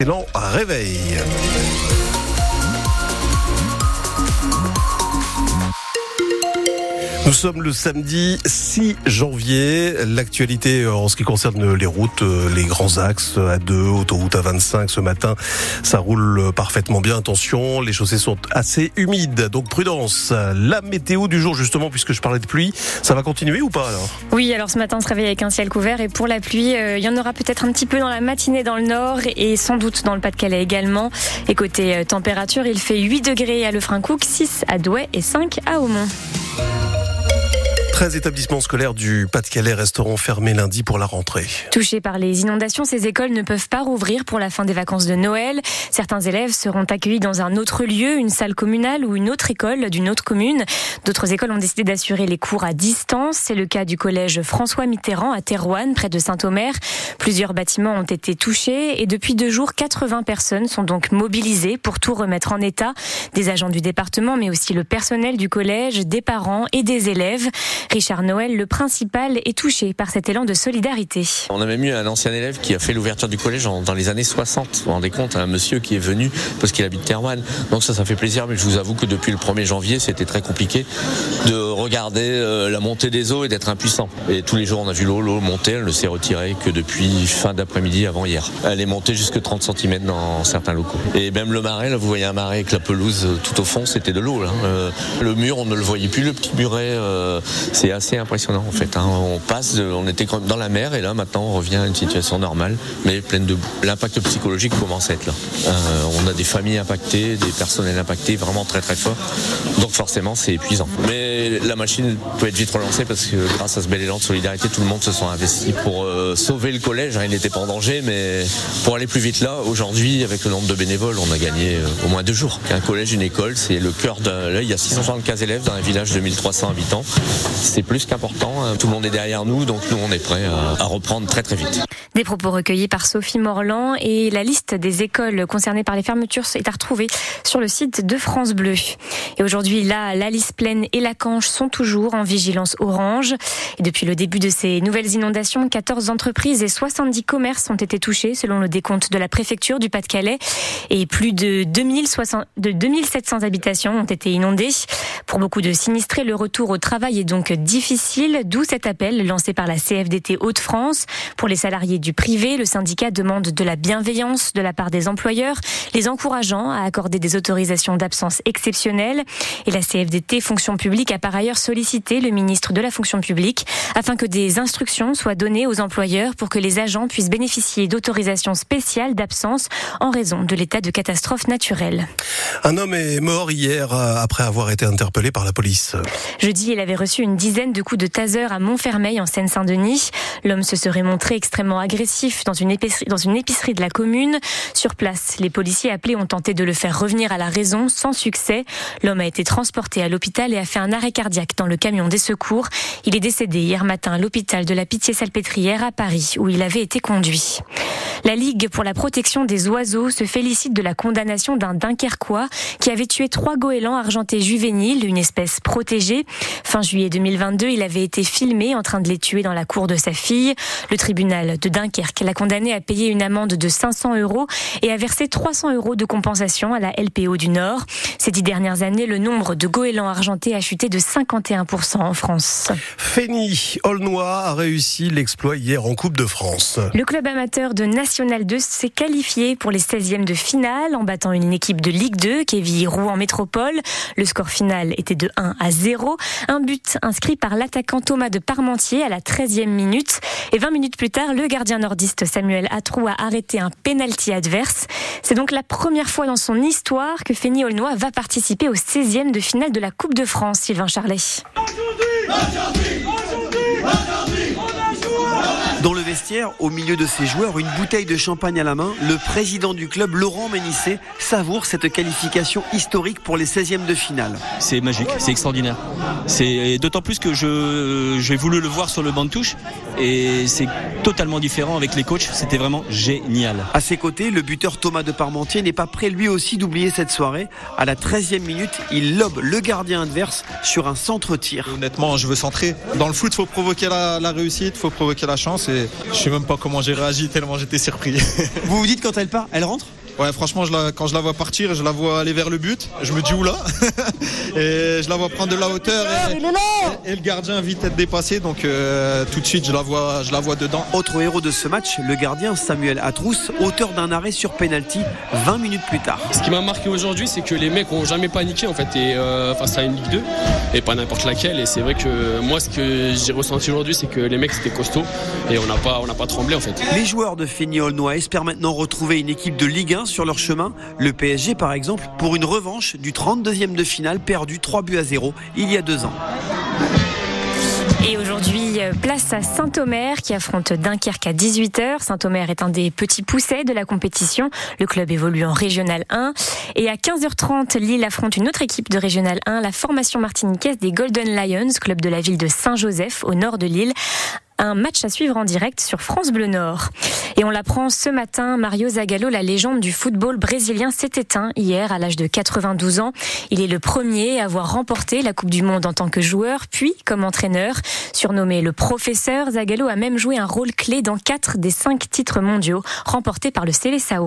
Excellent réveil. Nous sommes le samedi 6 janvier. L'actualité euh, en ce qui concerne les routes, euh, les grands axes A2, autoroute A25 ce matin, ça roule parfaitement bien. Attention, les chaussées sont assez humides, donc prudence. La météo du jour justement, puisque je parlais de pluie, ça va continuer ou pas alors? Oui, alors ce matin on se réveille avec un ciel couvert et pour la pluie, euh, il y en aura peut-être un petit peu dans la matinée dans le nord et sans doute dans le Pas-de-Calais également. Et côté température, il fait 8 degrés à Lefrancouc, 6 à Douai et 5 à Aumont. 13 établissements scolaires du Pas-de-Calais resteront fermés lundi pour la rentrée. Touchés par les inondations, ces écoles ne peuvent pas rouvrir pour la fin des vacances de Noël. Certains élèves seront accueillis dans un autre lieu, une salle communale ou une autre école d'une autre commune. D'autres écoles ont décidé d'assurer les cours à distance. C'est le cas du collège François Mitterrand à Terouane, près de Saint-Omer. Plusieurs bâtiments ont été touchés et depuis deux jours, 80 personnes sont donc mobilisées pour tout remettre en état. Des agents du département, mais aussi le personnel du collège, des parents et des élèves. Richard Noël, le principal, est touché par cet élan de solidarité. On a même eu un ancien élève qui a fait l'ouverture du collège dans les années 60. Vous vous rendez compte, un monsieur qui est venu parce qu'il habite Terwan. Donc ça, ça fait plaisir, mais je vous avoue que depuis le 1er janvier, c'était très compliqué de regarder euh, la montée des eaux et d'être impuissant. Et tous les jours, on a vu l'eau, l'eau monter, elle ne s'est retirée que depuis fin d'après-midi avant hier. Elle est montée jusque 30 cm dans certains locaux. Et même le marais, là, vous voyez un marais avec la pelouse tout au fond, c'était de l'eau. Euh, le mur, on ne le voyait plus, le petit muret, euh, c'est assez impressionnant en fait. Hein. On passe, on était dans la mer et là maintenant on revient à une situation normale, mais pleine de L'impact psychologique commence à être là. Euh, on a des familles impactées, des personnels impactés, vraiment très très fort. Donc forcément c'est épuisant. Mais la machine peut être vite relancée parce que grâce à ce bel élan de solidarité, tout le monde se sent investi pour euh, sauver le collège. Il n'était pas en danger, mais pour aller plus vite là, aujourd'hui avec le nombre de bénévoles, on a gagné euh, au moins deux jours. Un collège, une école, c'est le cœur de. Là, il y a 675 élèves dans un village de 1300 habitants. C'est plus qu'important. Hein. Tout le monde est derrière nous, donc nous, on est prêt à, reprendre très très vite. Des propos recueillis par Sophie Morland et la liste des écoles concernées par les fermetures est à retrouver sur le site de France Bleu. Et aujourd'hui, là, la pleine et la Canche sont toujours en vigilance orange. Et depuis le début de ces nouvelles inondations, 14 entreprises et 70 commerces ont été touchés selon le décompte de la préfecture du Pas-de-Calais. Et plus de, 2060, de 2700 habitations ont été inondées. Pour beaucoup de sinistrés, le retour au travail est donc difficile, d'où cet appel lancé par la CFDT Hauts-de-France. Pour les salariés du privé, le syndicat demande de la bienveillance de la part des employeurs, les encourageant à accorder des autorisations d'absence exceptionnelles. Et la CFDT Fonction publique a par ailleurs sollicité le ministre de la Fonction publique afin que des instructions soient données aux employeurs pour que les agents puissent bénéficier d'autorisations spéciales d'absence en raison de l'état de catastrophe naturelle. Un homme est mort hier après avoir été interpellé par la police. Jeudi, il avait reçu une dizaine de coups de taser à Montfermeil en Seine-Saint-Denis. L'homme se serait montré extrêmement agressif dans une, épicerie, dans une épicerie de la commune. Sur place, les policiers appelés ont tenté de le faire revenir à la raison sans succès. L'homme a été transporté à l'hôpital et a fait un arrêt cardiaque dans le camion des secours. Il est décédé hier matin à l'hôpital de la Pitié-Salpêtrière à Paris où il avait été conduit. La Ligue pour la protection des oiseaux se félicite de la condamnation d'un Dunkerquois qui avait tué trois goélands argentés juvéniles, une espèce protégée. Fin juillet 2022, il avait été filmé en train de les tuer dans la cour de sa fille. Le tribunal de Dunkerque l'a condamné à payer une amende de 500 euros et à verser 300 euros de compensation à la LPO du Nord. Ces dix dernières années, le nombre de goélands argentés a chuté de 51% en France. Fény Aulnois a réussi l'exploit hier en Coupe de France. Le club amateur de National 2 s'est qualifié pour les 16e de finale en battant une équipe de Ligue 2, Kévy Rouen Métropole. Le score final était de 1 à 0. Un but inscrit par l'attaquant Thomas de Parmentier à la 13e minute. Et 20 minutes plus tard, le gardien nordiste Samuel Atrou a arrêté un pénalty adverse. C'est donc la première fois dans son histoire que Fény Aulnois va participer au 16e de finale de la Coupe de France, Sylvain Charlet. Dans le vestiaire, au milieu de ses joueurs, une bouteille de champagne à la main, le président du club, Laurent Ménissé, savoure cette qualification historique pour les 16e de finale. C'est magique, c'est extraordinaire. C'est d'autant plus que je j'ai voulu le voir sur le banc de touche et c'est totalement différent avec les coachs. C'était vraiment génial. À ses côtés, le buteur Thomas de Parmentier n'est pas prêt lui aussi d'oublier cette soirée. À la 13e minute, il lobe le gardien adverse sur un centre-tir. Honnêtement, je veux centrer. Dans le foot, il faut provoquer la, la réussite, il faut provoquer la chance. Je sais même pas comment j'ai réagi tellement j'étais surpris. Vous vous dites quand elle part, elle rentre? Ouais, franchement, je la, quand je la vois partir, je la vois aller vers le but. Je me dis oula. et je la vois prendre de la hauteur. Et, et le gardien vite être dépassé. Donc euh, tout de suite, je la vois, je la vois dedans. Autre héros de ce match, le gardien Samuel Atrous, auteur d'un arrêt sur penalty 20 minutes plus tard. Ce qui m'a marqué aujourd'hui, c'est que les mecs ont jamais paniqué en fait, et euh, face à une Ligue 2 et pas n'importe laquelle. Et c'est vrai que moi, ce que j'ai ressenti aujourd'hui, c'est que les mecs étaient costauds et on n'a pas, on n'a pas tremblé en fait. Les joueurs de Fény-Aulnois espèrent maintenant retrouver une équipe de Ligue 1 sur leur chemin. Le PSG, par exemple, pour une revanche du 32e de finale perdu 3 buts à 0 il y a deux ans. Et aujourd'hui, place à Saint-Omer qui affronte Dunkerque à 18h. Saint-Omer est un des petits poussets de la compétition. Le club évolue en Régional 1. Et à 15h30, Lille affronte une autre équipe de Régional 1, la formation martiniquaise des Golden Lions, club de la ville de Saint-Joseph au nord de Lille un match à suivre en direct sur France Bleu Nord. Et on l'apprend ce matin, Mario Zagallo, la légende du football brésilien, s'est éteint hier à l'âge de 92 ans. Il est le premier à avoir remporté la Coupe du Monde en tant que joueur, puis comme entraîneur. Surnommé le professeur, Zagallo a même joué un rôle clé dans quatre des cinq titres mondiaux remportés par le Seleção.